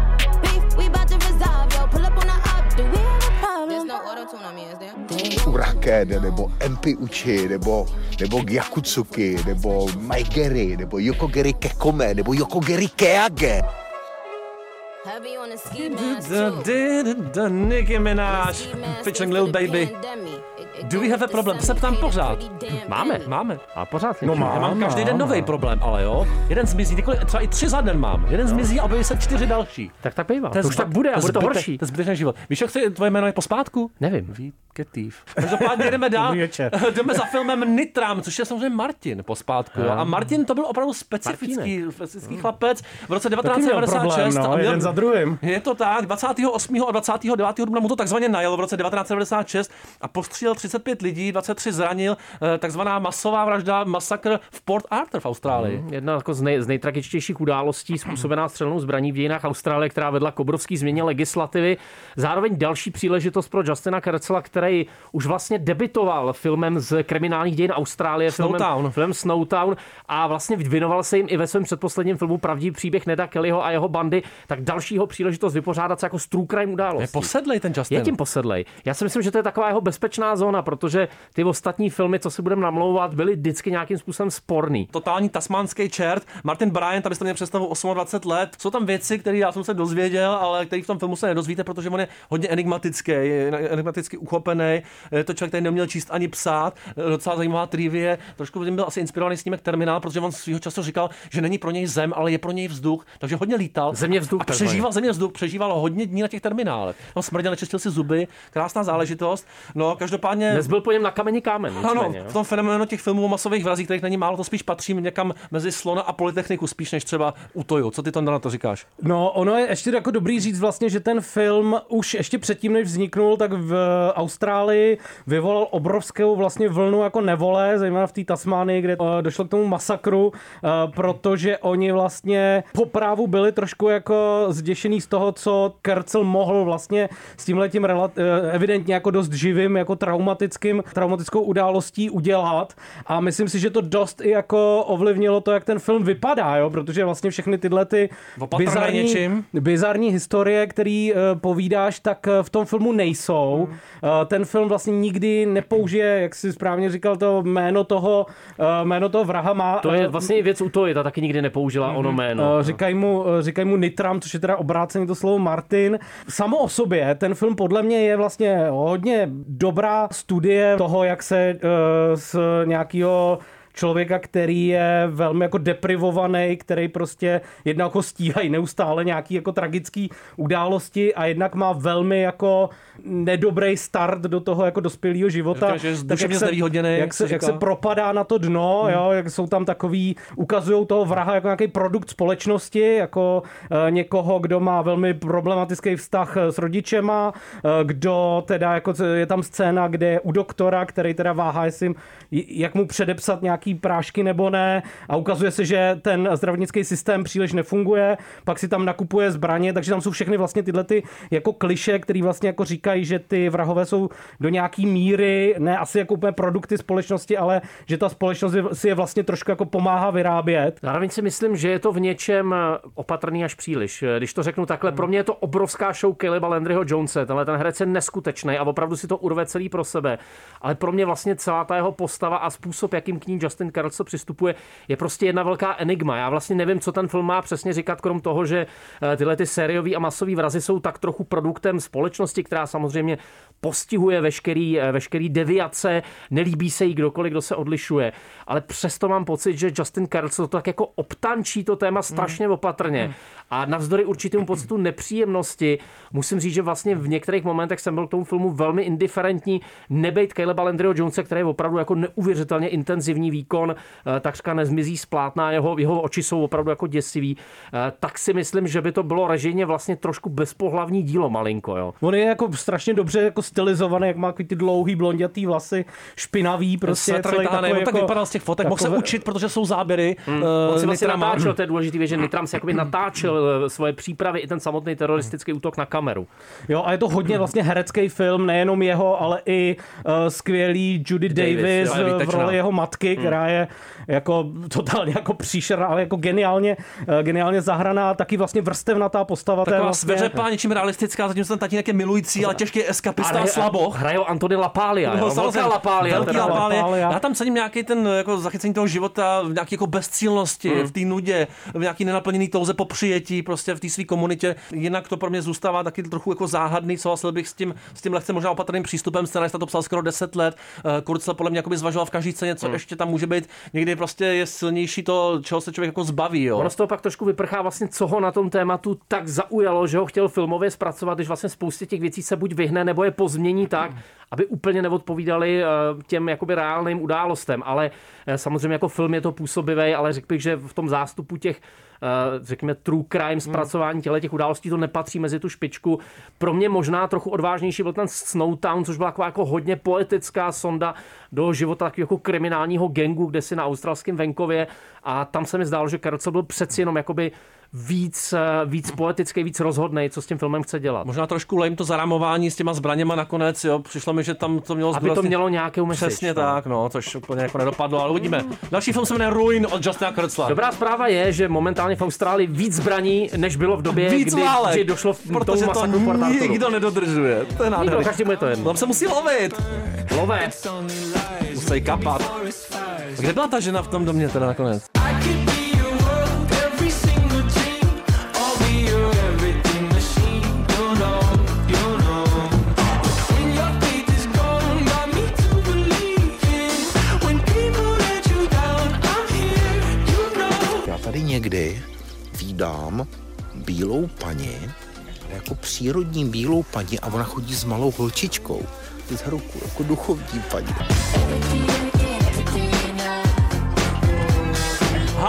Urakene, nebo MP Uchi, nebo, nebo Gyakutsuki, nebo Maigeri, nebo Yokogeri Kekome, nebo Yokogeri Keage. Heavy on the ski mask, Da, too. da, da, da, Nicki Minaj, featuring Lil Baby. Do we have a problem? Se ptám pořád. Máme. Máme. A pořád No. Já mám každý den nový problém, ale jo. Jeden zmizí, několik, třeba i tři za den mám. Jeden zmizí a objeví se čtyři další. Tak tak bývá. To je To už tak bude a je bude to horší. To je zbytečný život. Víš, jak se tvoje jméno je pospátku? Nevím. Vít Ketiv. Každopádně jdeme *laughs* dál. *laughs* Jdeme za filmem Nitram, což je samozřejmě Martin pospátku. A Martin to byl opravdu specifický, specifický chlapec. V roce Taky měl 1996 problém, no, a měl jeden za druhým. Je to tak, 28. a 29. dubna mu to takzvaně najel v roce 1996 a postřílel 35 lidí, 23 zranil, eh, takzvaná masová vražda, masakr v Port Arthur v Austrálii. Mm, Jedna jako z, nej, z nejtragičtějších událostí způsobená střelnou zbraní v dějinách Austrálie, která vedla k obrovský změně legislativy. Zároveň další příležitost pro Justina Kercela, který už vlastně debitoval filmem z kriminálních dějin Austrálie, filmem, Snowtown. filmem Snowtown a vlastně věnoval se jim i ve svém předposledním filmu Pravdivý příběh Neda Kellyho a jeho bandy, tak dalšího příležitost vypořádat se jako s true crime událostí. Je posedlej ten Justin. Je tím posedlej. Já si myslím, že to je taková jeho bezpečná zóna, protože ty ostatní filmy, co si budeme namlouvat, byly vždycky nějakým způsobem sporný. Totální tasmánský čert. Martin Bryant, abyste měli představu 28 let. Jsou tam věci, které já jsem se dozvěděl, ale které v tom filmu se nedozvíte, protože on je hodně enigmatický, je enigmaticky uchopený. Je to člověk, který neměl číst ani psát. Docela zajímavá trivie. Trošku byl asi inspirovaný snímek Terminál, protože on svého času říkal, že není pro něj zem, ale je pro něj vzduch. Takže hodně lítal. Země vzduch. A přežíval země vzduch, přežíval hodně dní na těch terminálech. No, smrděl, nečistil si zuby, krásná záležitost. No, každopádně. Nezbyl po něm na kameni kámen. Ano, nicméně, jo. v tom fenoménu těch filmů o masových vrazích, kterých není málo, to spíš patří někam mezi slona a polytechniku, spíš než třeba u Toju. Co ty to na to říkáš? No, ono je ještě jako dobrý říct vlastně, že ten film už ještě předtím, než vzniknul, tak v Austrálii vyvolal obrovskou vlastně vlnu jako nevole, zejména v té Tasmánii, kde eh, došlo k tomu masakru, eh, protože oni vlastně po právu byli trošku jako zděšený z toho, co Kercel mohl vlastně s tímhletím eh, evidentně jako dost živým, jako traumatickým, traumatickou událostí udělat. A myslím si, že to dost i jako ovlivnilo to, jak ten film vypadá, jo? protože vlastně všechny tyhle ty bizarní, něčím. bizarní historie, který eh, povídáš, tak eh, v tom filmu nejsou. Eh, Ten film vlastně nikdy nepoužije, jak jsi správně říkal, to jméno toho, jméno toho vraha má... To je vlastně i věc u toho, ta taky nikdy nepoužila ono jméno. Eh, Říkají mu, říkají mu Nitram, což je teda obráceně to slovo Martin. Samo o sobě, ten film podle mě je vlastně hodně dobrá studie toho, jak se eh, z nějakého člověka, který je velmi jako deprivovaný, který prostě jednak jako stíhají neustále nějaký jako tragický události a jednak má velmi jako nedobrý start do toho jako dospělého života. Je Tak jak se- jak se, jak říká. se propadá na to dno, Hmm. jo, jak jsou tam takový, ukazují toho vraha jako nějaký produkt společnosti, jako e, někoho, kdo má velmi problematický vztah eh, s rodičema, e, kdo teda, jako je tam scéna, kde je u doktora, který teda váhá, jestli, jak mu předepsat nějaký prášky nebo ne a ukazuje se, že ten zdravotnický systém příliš nefunguje, pak si tam nakupuje zbraně, takže tam jsou všechny vlastně tyhle ty jako kliše, který vlastně jako říkají, že ty vrahové jsou do nějaký míry, ne asi jako úplně produkty společnosti, ale že ta společnost si je vlastně trošku jako pomáhá vyrábět. Zároveň si myslím, že je to v něčem eh, opatrný až příliš. Eh, Když to řeknu takhle, pro mě je to obrovská show Caleba Landryho Jonese. Tenhle ten herec je neskutečný a opravdu si to urve celý pro sebe. Ale pro mě vlastně celá ta jeho postava a způsob, jakým k ní Justin Carlson přistupuje, je prostě jedna velká enigma. Já vlastně nevím, co ten film má přesně říkat, krom toho, že eh, tyhle ty sériové a masové vrazy jsou tak trochu produktem společnosti, která samozřejmě postihuje veškerý, eh, veškerý deviace, nelíbí se jí kdokoliv, kdo se odlišuje. Ale přesto mám pocit, že Justin Carlson to tak jako obtančí to téma strašně opatrně. A navzdory určitému pocitu nepříjemnosti, musím říct, že vlastně v některých momentech jsem byl k tomu filmu velmi indiferentní. Nebejt Caleba Landryho Jonese, který je opravdu jako neuvěřitelně intenzivní výkon, eh, takřka nezmizí z plátna, jeho, jeho oči jsou opravdu jako děsivý, eh, tak si myslím, že by to bylo režijně vlastně trošku bezpohlavní dílo malinko. Jo. On je jako strašně dobře jako stylizovaný, jak má takový ty dlouhý blondětý vlasy, špinavý, prostě celý takový on tak jako, vypadal z těch fotek, mohl se takové- učit, protože jsou záběry. Hmm. eh, On si vlastně natáčel, to je důležité věc, že Nitram si jakoby natáčel eh, svoje přípravy i ten samotný teroristický útok na kameru. Jo, a je to hodně vlastně herecký film, nejenom jeho, ale i uh, skvělý Judy Davis, Davis, v roli jeho matky, Hmm. která je jako totálně jako příšerná, ale jako geniálně, uh, geniálně zahraná, taky vlastně vrstevnatá postava. Taková vlastně, sveřepá, něčím realistická, zatímco ten tatínek je milující, ale těžký eskapista hraje- slaboch. Hrajou Antony Lapália, No, jo, velká Lapália. Velký teda. Lapália. Já tam cením nějaký ten jako zachycení toho života v nějaké jako bezcílnosti, Hmm. v té nudě, v nějaký nenaplněný touze po přijetí, prostě v té své komunitě. Jinak to pro mě zůstává taky trochu jako záhadný, souhlasil bych s tím, s tím lehce možná opatrným přístupem. Scenarista to psal skoro 10 let. Eh, Kurzle podle mě jakoby zvažoval v každé scéně, co Hmm. ještě tam může být. Někdy prostě je silnější to, čeho se člověk jako zbaví. Jo. Ono z toho pak trošku vyprchá vlastně, co ho na tom tématu tak zaujalo, že ho chtěl filmově zpracovat, když vlastně spoustě těch věcí se buď vyhne, nebo je pozmění tak, aby úplně neodpovídali eh, těm jakoby reálným událostem. Ale eh, samozřejmě jako film je to působivý, ale řekl bych, že v tom zástupu těch eh, řekněme, true crime, zpracování těle těch událostí, to nepatří mezi tu špičku. Pro mě možná trochu odvážnější byl ten Snowtown, což byla taková jako hodně poetická sonda do života takového jako kriminálního gengu, kde si na australském venkově a tam se mi zdálo, že Carroll byl přeci jenom jakoby víc, eh, víc poetický, víc rozhodnej, co s tím filmem chce dělat. Možná trošku lame to zarámování s těma zbraněma nakonec, jo. Přišlo mi, že tam to mělo Aby to mělo nějakou message, Přesně no. tak, no, což úplně jako nedopadlo, ale uvidíme. Další film se jmenuje Ruin od Justina Kurtzla. Dobrá zpráva je, že momentálně v Austrálii víc zbraní, než bylo v době, Víc kdy, válek, kdy došlo v protože tomu to masakru Arturu. nikdo nedodržuje. To je nádherný. Každému je to jedno. Tam se musí lovit. Lové. Musí kapat. Kde byla ta žena v tom domě teda nakonec? Někdy vídám bílou paní, jako přírodní bílou paní a ona chodí s malou holčičkou z ruku, jako duchovní paní.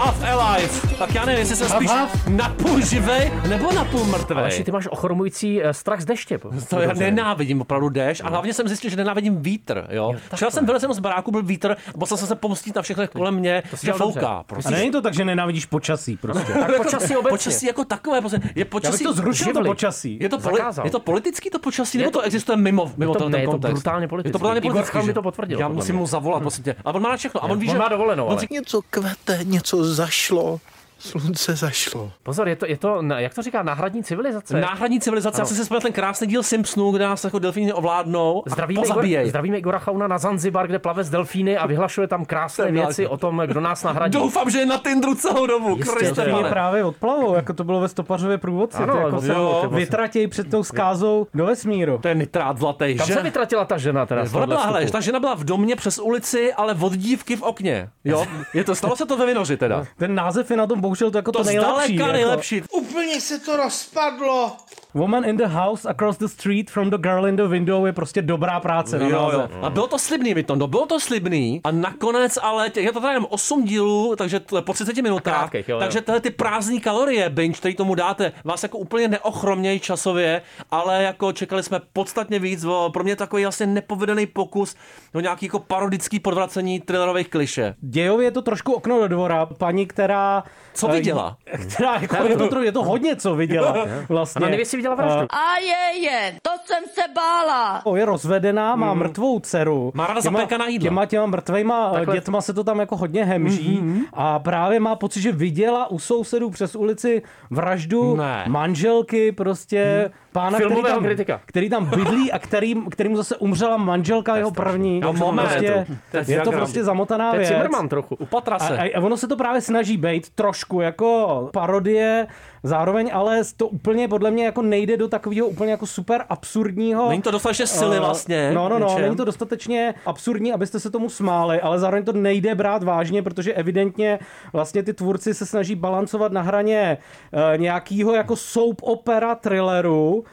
Half Alive. Tak já nevím, jestli jsem spíš half? napůl živej nebo napůl mrtvej. Ale ty máš ochromující eh, strach z deště. To já nenávidím opravdu déšť a hlavně jsem zjistil, že nenávidím vítr. Jo? Včera jsem vylezl z baráku, byl vítr a musel jsem se pomstit na všechny kolem mě, že dělal dobře. fouká. Prostě. A není to tak, že nenávidíš počasí prostě. *laughs* počasí jako takové, prostě je počasí. Já bych to zrušil, to počasí. Je to, poli- je to politický to počasí, Je nebo to, to- existuje mimo, mimo je to- ten, ne, ten je to kontext? brutálně Je politický. to brutálně Igor politický. Že? mi to potvrdil, Já musím mu zavolat, prosím tě. Ale on má na všechno. A on ví, On že... má dovolenou, ale. Něco kvete, něco zašlo, slunce zašlo. Pozor, je to, je to, na- jak to říká, náhradní civilizace? Náhradní civilizace, já Ano. jsem si vzpomněl ten krásný díl Simpsonů, kde nás jako delfíny ovládnou a Zdravíme, Igor, pozabíjej. zdravíme Igora Chauna na Zanzibar, kde plave s delfíny a vyhlašuje tam krásné je věci o tom, kdo nás nahradí. Doufám, že je na Tinderu celou dobu. Jistě, Kriste, to je právě odplavou, jako to bylo ve Stopařově průvodci. Ano, jako se jo, vytratěj před tou skázou do vesmíru. To je nitrát zlatý, Kam že? se vytratila ta žena teda? z Ona byla, hele, ta žena byla v domě přes ulici, ale od dívky v okně. Jo, je to, stalo se to ve Vinoři teda. Ten název je na tom bohužel to jako to, To nejlepší. zdaleka jako. nejlepší. Úplně se to rozpadlo. Woman in the house across the street from the girl in the window je prostě dobrá práce na Jo, jo. A bylo to slibný, Vitondo, bylo to slibný a nakonec ale těch, je to tady jenom 8 dílů, takže to je po 30 minutách, krátkých, jo, jo. takže tyhle ty prázdné kalorie, binge, který tomu dáte, vás jako úplně neochromějí časově, ale jako čekali jsme podstatně víc, o, pro mě takový vlastně nepovedený pokus o nějaký jako parodický podvracení thrillerových kliše. Dějově je to trošku okno do dvora. Paní, která... Co eh, viděla? Která, jako, je, to, je to hodně, co viděla. *laughs* Vlastně. Ona neví, jestli viděla vraždu. A je, je, to jsem se bála. O, je rozvedená, má mrtvou dceru. Má ráda Těma- zapékaná jídla. Těma, těma mrtvejma Takhle- Takhle... dětma se to tam jako hodně hemží a právě má pocit, že viděla u sousedů přes ulici vraždu Ne. manželky prostě pána, který tam, kritika. který tam bydlí a který, kterýmu zase umřela manželka jeho první. No, moment. prostě, To je je to prostě zamotaná To je věc. Zimmerman trochu. Upatra A, se. a, a ono se to právě snaží být trošku jako parodie, zároveň ale to úplně podle mě jako nejde do takového úplně jako super absurdního. Není to dostatečně sily eh, vlastně, No, no, no, něčem. není to dostatečně absurdní, abyste se tomu smáli, ale zároveň to nejde brát vážně, protože evidentně vlastně ty tvůrci se snaží balancovat na hraně uh, nějakého jako soap opera thrilleru, uh,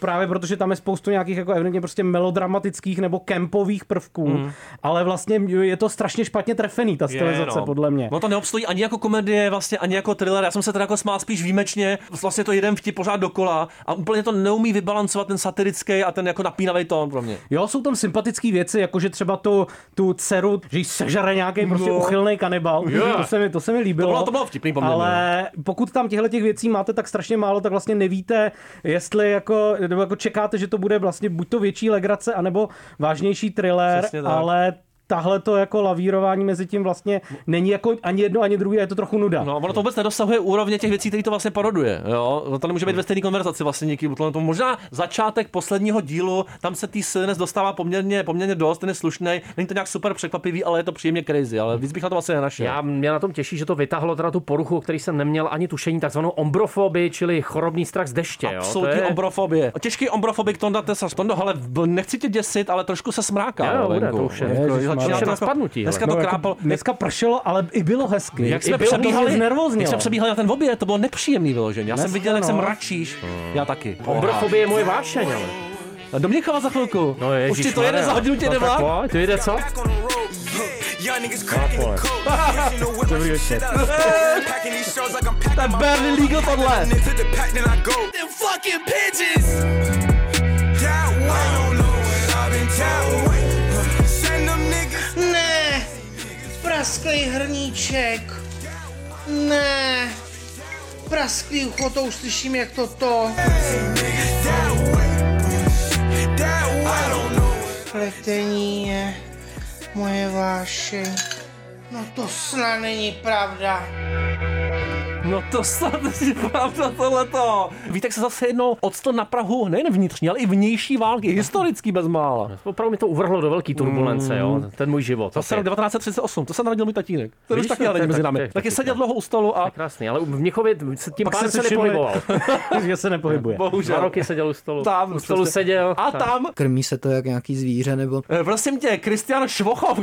právě protože tam je spoustu nějakých jako evidentně prostě melodramatických nebo kempových prvků, Mm. ale vlastně je to strašně špatně trefený, ta stylizace, no. podle mě. No to neobstojí ani jako komedie, vlastně ani jako thriller. Já jsem se teda jako smál spíš výjimečně. Vlastně to jeden vtip pořád dokola a úplně to neumí vybalancovat ten satirický a ten jako napínavý tón pro mě. Jo, jsou tam sympatické věci, jako že třeba tu, tu dceru, že jí sežere nějaký prostě No. uchylný kanibal. Jo. To, se mi, to se mi líbilo. To bylo- to bylo vtipný poměrně. Ale pokud tam těchto těch věcí máte tak strašně málo, tak vlastně nevíte, jestli jako, nebo jako čekáte, že to bude vlastně buď to větší legrace, anebo vážnější thriller, ale tahle to jako lavírování mezi tím vlastně není jako ani jedno, ani druhé, je to trochu nuda. No, ono to vůbec nedosahuje úrovně těch věcí, které to vlastně paroduje. Jo? To nemůže být ve stejné konverzaci vlastně někým. To, to možná začátek posledního dílu, tam se tý silness dostává poměrně, poměrně dost, ten je slušný. Není to nějak super překvapivý, ale je to příjemně crazy. Ale víc bych na to vlastně nenašel. Já mě na tom těší, že to vytáhlo teda tu poruchu, který jsem neměl ani tušení, takzvanou ombrofobii, čili chorobný strach z deště. Jo? Absolutní to je... ombrofobie. Těžký ombrofobik Tonda Tesa. Tondo, ale nechci tě děsit, ale trošku se smráká. Jo, bude, to už je. Začíná je to jako- spadnutí, Dneska to No, jako krápalo. dneska pršelo, ale i bylo hezky. Jak jsme přebíhali, mě jak jsme přebíhali na ten oběd, to bylo nepříjemný vyložení. Já jsem viděl, jak no. jsem mračíš. Já taky. Ombrofobie je moje vášeň, ale. A Dominikova za chvilku. No Už ti to jede za hodinu tě no, jde vlak? to jede co? Dobrý večer. *laughs* To je barely legal tohle. fucking pigeons. That way. I don't know what I've been that prasklý hrníček. Ne, prasklý ucho, to už slyším jak toto. Pletení je moje vášeň. No to snad není pravda. No to snad *laughs* není pravda tohleto. Víte, jak se zase jednou odstl na Prahu nejen vnitřní, ale i vnější války, historický bezmála. Opravdu mi to uvrhlo do velké turbulence, Mm. jo, ten můj život. To se rok 1938, to se narodil můj tatínek. To už taky to? ale je není mezi tak- námi. je Taky seděl dlouho u stolu a Krásný, ale v Mnichově se tím pádem se nepohyboval. *laughs* že se nepohybuje. Bohužel. Dva roky seděl u stolu. Tam, u stolu prostě. seděl. A tam Krmí se to jak nějaký zvíře, nebo... Eh, Prosím tě, Kristian Švochov,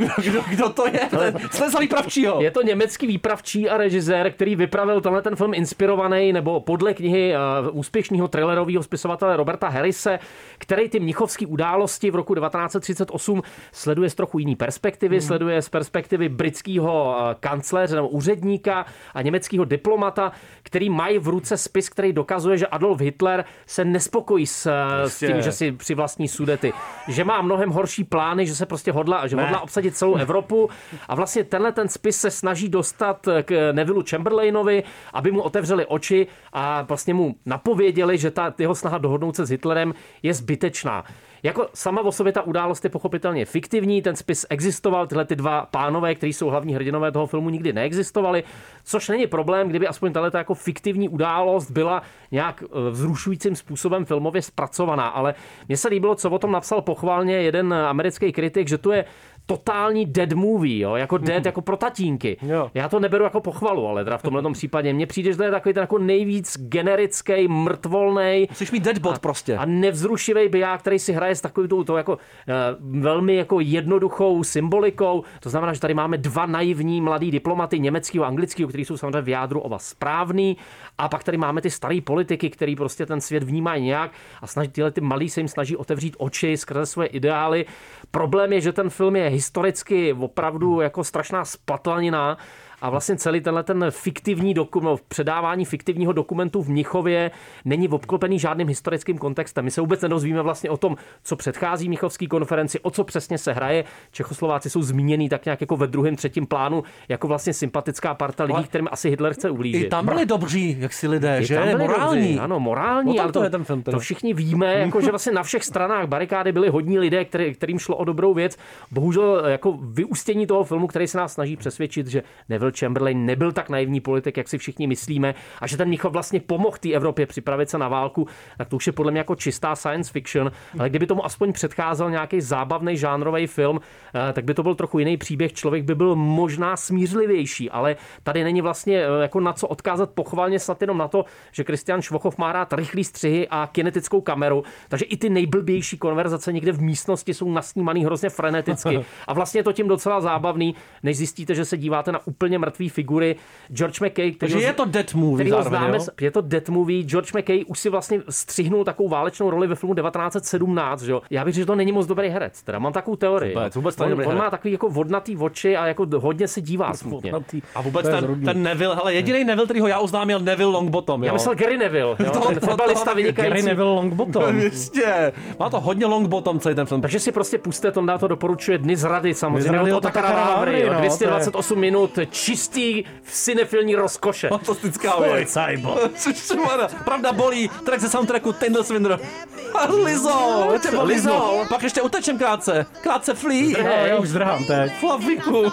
kdo, to je? Ten Sleza výpravčího. Je to německý výpravčí a režisér, který vypravil tenhle ten film inspirovaný nebo podle knihy uh, úspěšného thrillerového spisovatele Roberta Harrise, který ty mnichovské události v roku 1938 sleduje z trochu jiný perspektivy, Hmm. sleduje z perspektivy britského uh, kancléře nebo úředníka a německého diplomata, který mají v ruce spis, který dokazuje, že Adolf Hitler se nespokojí s, uh, s tím, Prostě. že si přivlastní sudety, že má mnohem horší plány, že se prostě hodla, že Ne. hodla obsadit celou Evropu a vlastně tenhle ten spis se snaží dostat k Nevillu Chamberlainovi, aby mu otevřeli oči a vlastně mu napověděli, že ta jeho snaha dohodnout se s Hitlerem je zbytečná. Jako sama o sobě ta událost je pochopitelně fiktivní, ten spis existoval, tyhle ty dva pánové, kteří jsou hlavní hrdinové toho filmu, nikdy neexistovali, což není problém, kdyby aspoň tahle jako fiktivní událost byla nějak eh, vzrušujícím způsobem filmově zpracovaná, ale mně se líbilo, co o tom napsal pochválně jeden americký kritik, že to je totální dead movie, jo? jako dead, jako pro tatínky. Jo. Já to neberu jako pochvalu, ale teda v tomhle případě mně přijde, že to je takový ten jako nejvíc generický, mrtvolný. Musíš mít deadbot prostě. A nevzrušivý biják, který si hraje s takovou tou, tou jako, eh, velmi jako jednoduchou symbolikou. To znamená, že tady máme dva naivní mladý diplomaty německého a anglického, kteří jsou samozřejmě v jádru oba správný. A pak tady máme ty staré politiky, který prostě ten svět vnímají nějak a snaží, tyhle ty malí se jim snaží otevřít oči skrze své ideály. Problém je, že ten film je historicky opravdu jako strašná splatlanina a vlastně celý tenhle ten fiktivní dokument, předávání fiktivního dokumentu v Mnichově není obklopený žádným historickým kontextem. My se vůbec nedozvíme vlastně o tom, co předchází Mnichovské konferenci, o co přesně se hraje. Čechoslováci jsou zmíněni tak nějak jako ve druhém, třetím plánu, jako vlastně sympatická parta lidí, kterým asi Hitler chce ublížit. I tam byli dobří, jak si lidé, I že? tam byli Morální. dobří, ano, morální, O tom ale to je ten film to všichni víme, jako, že vlastně na všech stranách barikády byli hodní lidé, který, kterým šlo o dobrou věc. Bohužel jako vyústění toho filmu, který se nás snaží přesvědčit, že Neville Chamberlain nebyl tak naivní politik, jak si všichni myslíme, a že ten Mnichov vlastně pomohl té Evropě připravit se na válku, tak to už je podle mě jako čistá science fiction. Ale kdyby tomu aspoň předcházel nějaký zábavný žánrový film, eh, tak by to byl trochu jiný příběh. Člověk by byl možná smířlivější, ale tady není vlastně eh, jako na co odkázat pochvalně snad jenom na to, že Kristian Švochov má rád rychlý střihy a kinetickou kameru, takže i ty nejblbější konverzace někde v místnosti jsou nasnímaný hrozně freneticky. *laughs* A vlastně je to tím docela zábavný, než zjistíte, že se díváte na úplně mrtvý figury. George McKay, který Takže je to dead movie zároveň, známe, jo? z- je to dead movie. George McKay už si vlastně střihnul takovou válečnou roli ve filmu 1917. Že? jo. Já bych řekl, že to není moc dobrý herec. Teda mám takovou teorii. Vůbec, vůbec to on, dobrý on herec. má takový jako vodnatý oči a jako hodně se dívá smutně. A vůbec ten, ten Neville, hele, jediný Neville, který ho já oznámil, Neville Longbottom, jo? Já myslel Gary Neville, jo? *laughs* ten fotbalista vynikající. Gary Neville Longbottom. *laughs* Jistě. Má to hodně Longbottom celý ten film. Takže si prostě puste, Tonda to doporučuje Dny zrady samozřejmě. Dny zrady Vávry, Vávry, jo, no, 228 minut, čistý cinefilní rozkoše. Fantastická věc. *laughs* Pravda bolí, track ze soundtracku Tindall Swindler. A Lizzo. Lizzo. Pak ještě utečem krátce. Krátce. Jo, já už zdrhám teď. Flaviku.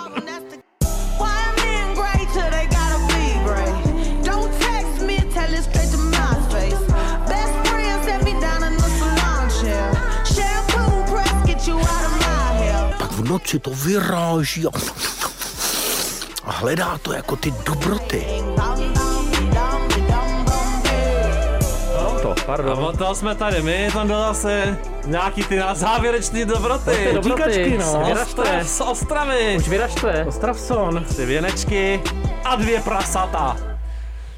noci to vyráží a, a hledá to jako ty dobroty. To, A pardon. od toho jsme tady my, tam byl zase nějaký ty na závěrečný dobroty. Ty dobroty, Díkačky, no. vyražte. Ostrav, z Ostravy. Už vyražte. Ostravson. Ty věnečky a dvě prasata.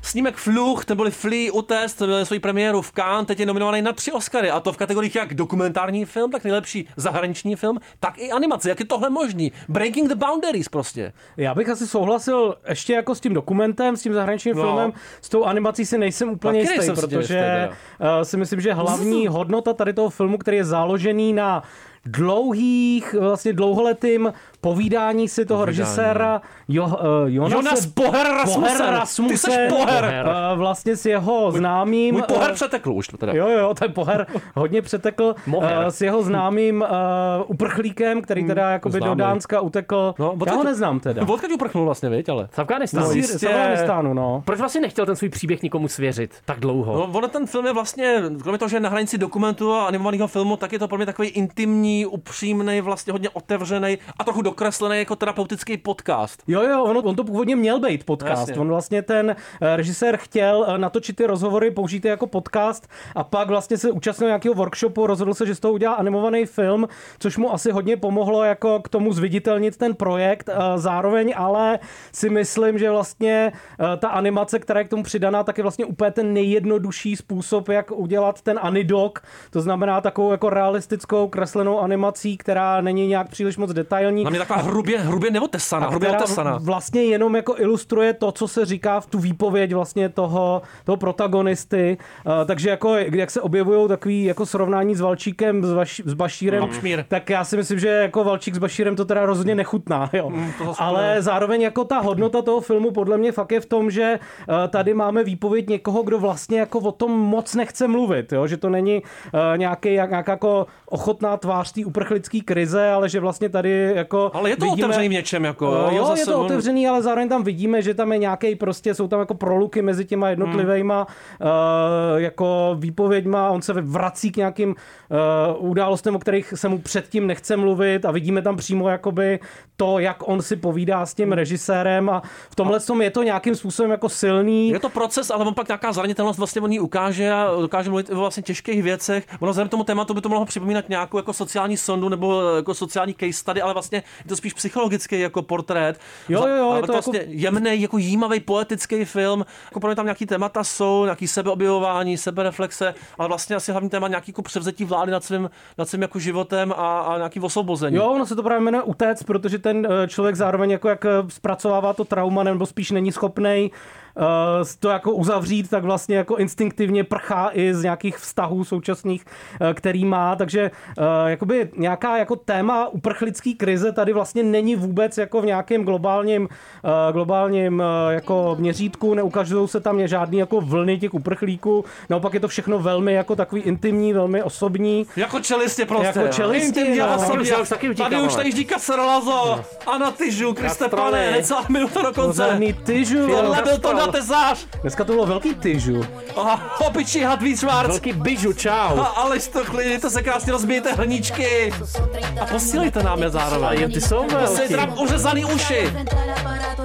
Snímek Fluch, ten byli Flea, Utest, měl svoji premiéru v Cannes, teď je nominovaný na tři Oscary a to v kategoriích jak dokumentární film, tak nejlepší zahraniční film, tak i animace. Jak je tohle možný? Breaking the boundaries prostě. Já bych asi souhlasil ještě jako s tím dokumentem, s tím zahraničním No. filmem, s tou animací si nejsem úplně jistý, tím protože jistý uh, si myslím, že hlavní *laughs* hodnota tady toho filmu, který je založený na dlouhých, vlastně dlouholetým povídání si toho Povídání. režiséra jo, uh, Jonase, Jonas Poher Rasmussen. Poher Ty Rasmussen, seš Poher. uh, vlastně s jeho známým... Můj poher eh, přetekl už to teda. Jo, jo, ten poher *laughs* hodně přetekl Moher. uh, s jeho známým uh, uprchlíkem, který teda jakoby do známý. Dánska utekl. No, Já ho neznám teda. Odkud uprchnul vlastně, viď, ale? Z Afganistánu. Z Sýr- z Afganistánu, no. Proč vlastně nechtěl ten svůj příběh nikomu svěřit tak dlouho? No, ono ten film je vlastně, kromě toho, že je na hranici dokumentu a animovaného filmu, tak je to pro mě takový intimní, upřímný, vlastně hodně otevřený a trochu dokreslený jako terapeutický podcast. Jo, jo, on, on to původně měl být podcast. Jasně. On vlastně ten eh, režisér chtěl eh, natočit ty rozhovory, použít je jako podcast a pak vlastně se účastnil nějakého workshopu, rozhodl se, že z toho udělá animovaný film, což mu asi hodně pomohlo jako k tomu zviditelnit ten projekt. Eh, Zároveň ale si myslím, že vlastně ta animace, která je k tomu přidaná, tak je vlastně úplně ten nejjednodušší způsob, jak udělat ten anidok. To znamená takovou jako realistickou kreslenou animací, která není nějak příliš moc detailní. Taková hrubě, hrubě neotesaná, hrubě otesaná. vlastně jenom jako ilustruje to, co se říká v tu výpověď vlastně toho, toho protagonisty. Uh, takže jako, jak se objevují takový jako srovnání s Valčíkem, s, Vaš, s Bašírem, Lapšmír. tak já si myslím, že jako Valčík s Bašírem to teda rozhodně nechutná. Jo. Mm, Ale zároveň jako ta hodnota toho filmu podle mě fakt je v tom, že uh, tady máme výpověď někoho, kdo vlastně jako o tom moc nechce mluvit. Jo? Že to není uh, nějaký, jak, nějaká jako ochotná tvář té uprchlické krize, ale že vlastně tady jako Ale je to vidíme, otevřený v něčem, jako, Uh, jo, jo, je to on- otevřený, ale zároveň tam vidíme, že tam je nějaký prostě, jsou tam jako proluky mezi těma jednotlivýma Hmm. uh, jako výpověďma, on se vrací k nějakým uh, událostem, o kterých se mu předtím nechce mluvit a vidíme tam přímo jakoby to, jak on si povídá s tím režisérem a v tomhle tom je to nějakým způsobem jako silný. Je to proces, ale on pak nějaká zranitelnost vlastně on jí ukáže a dokáže mluvit o vlastně těžkých věcech. Ono vzhledem tomu tématu by to mohlo připomínat nějakou jako sociální sondu nebo jako sociální case study, ale vlastně je to spíš psychologický jako portrét. Jo, jo, jo, ale je to vlastně jako- jemný, jako jímavý, poetický film. Jako pro mě tam nějaký témata jsou, nějaký sebeobjevování, sebereflexe, ale vlastně asi hlavní téma nějaký jako převzetí vlády nad svým, nad svým jako životem a, a nějaký osvobození. Jo, ono se to právě jmenuje utec, protože ten eh, člověk zároveň jako jak eh, zpracovává to trauma, nebo spíš není schopný to jako uzavřít, tak vlastně jako instinktivně prchá i z nějakých vztahů současných, eh, který má, takže eh, jakoby nějaká jako téma uprchlický krize tady vlastně není vůbec jako v nějakém globálním, eh, globálním eh, jako měřítku, neukazují se tam žádný jako vlny těch uprchlíků, naopak je to všechno velmi jako takový intimní, velmi osobní. Jako čelistě prostě. Jako čelisti, Intimně no. osobně. Taky už- taky utíkám, Tady už tady říká Serlazo a na tyžu, Kriste pane, necelá minuta do konce. Tyžu. Tohle byl to na tezář. Dneska to bylo velký tyžu. Aha, opičí had víc švárc. Velký bižu, čau. A Aleš to chlidi, to se krásně rozbijete hrníčky. A posílejte nám je zároveň. Jo, ty jsou Posílejte velký. nám uřezaný uši.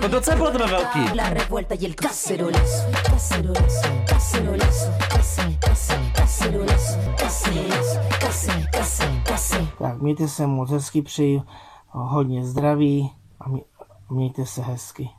No docela podle tebe velký. Tak mějte se moc hezky, přeji hodně zdraví a mě- mějte se hezky.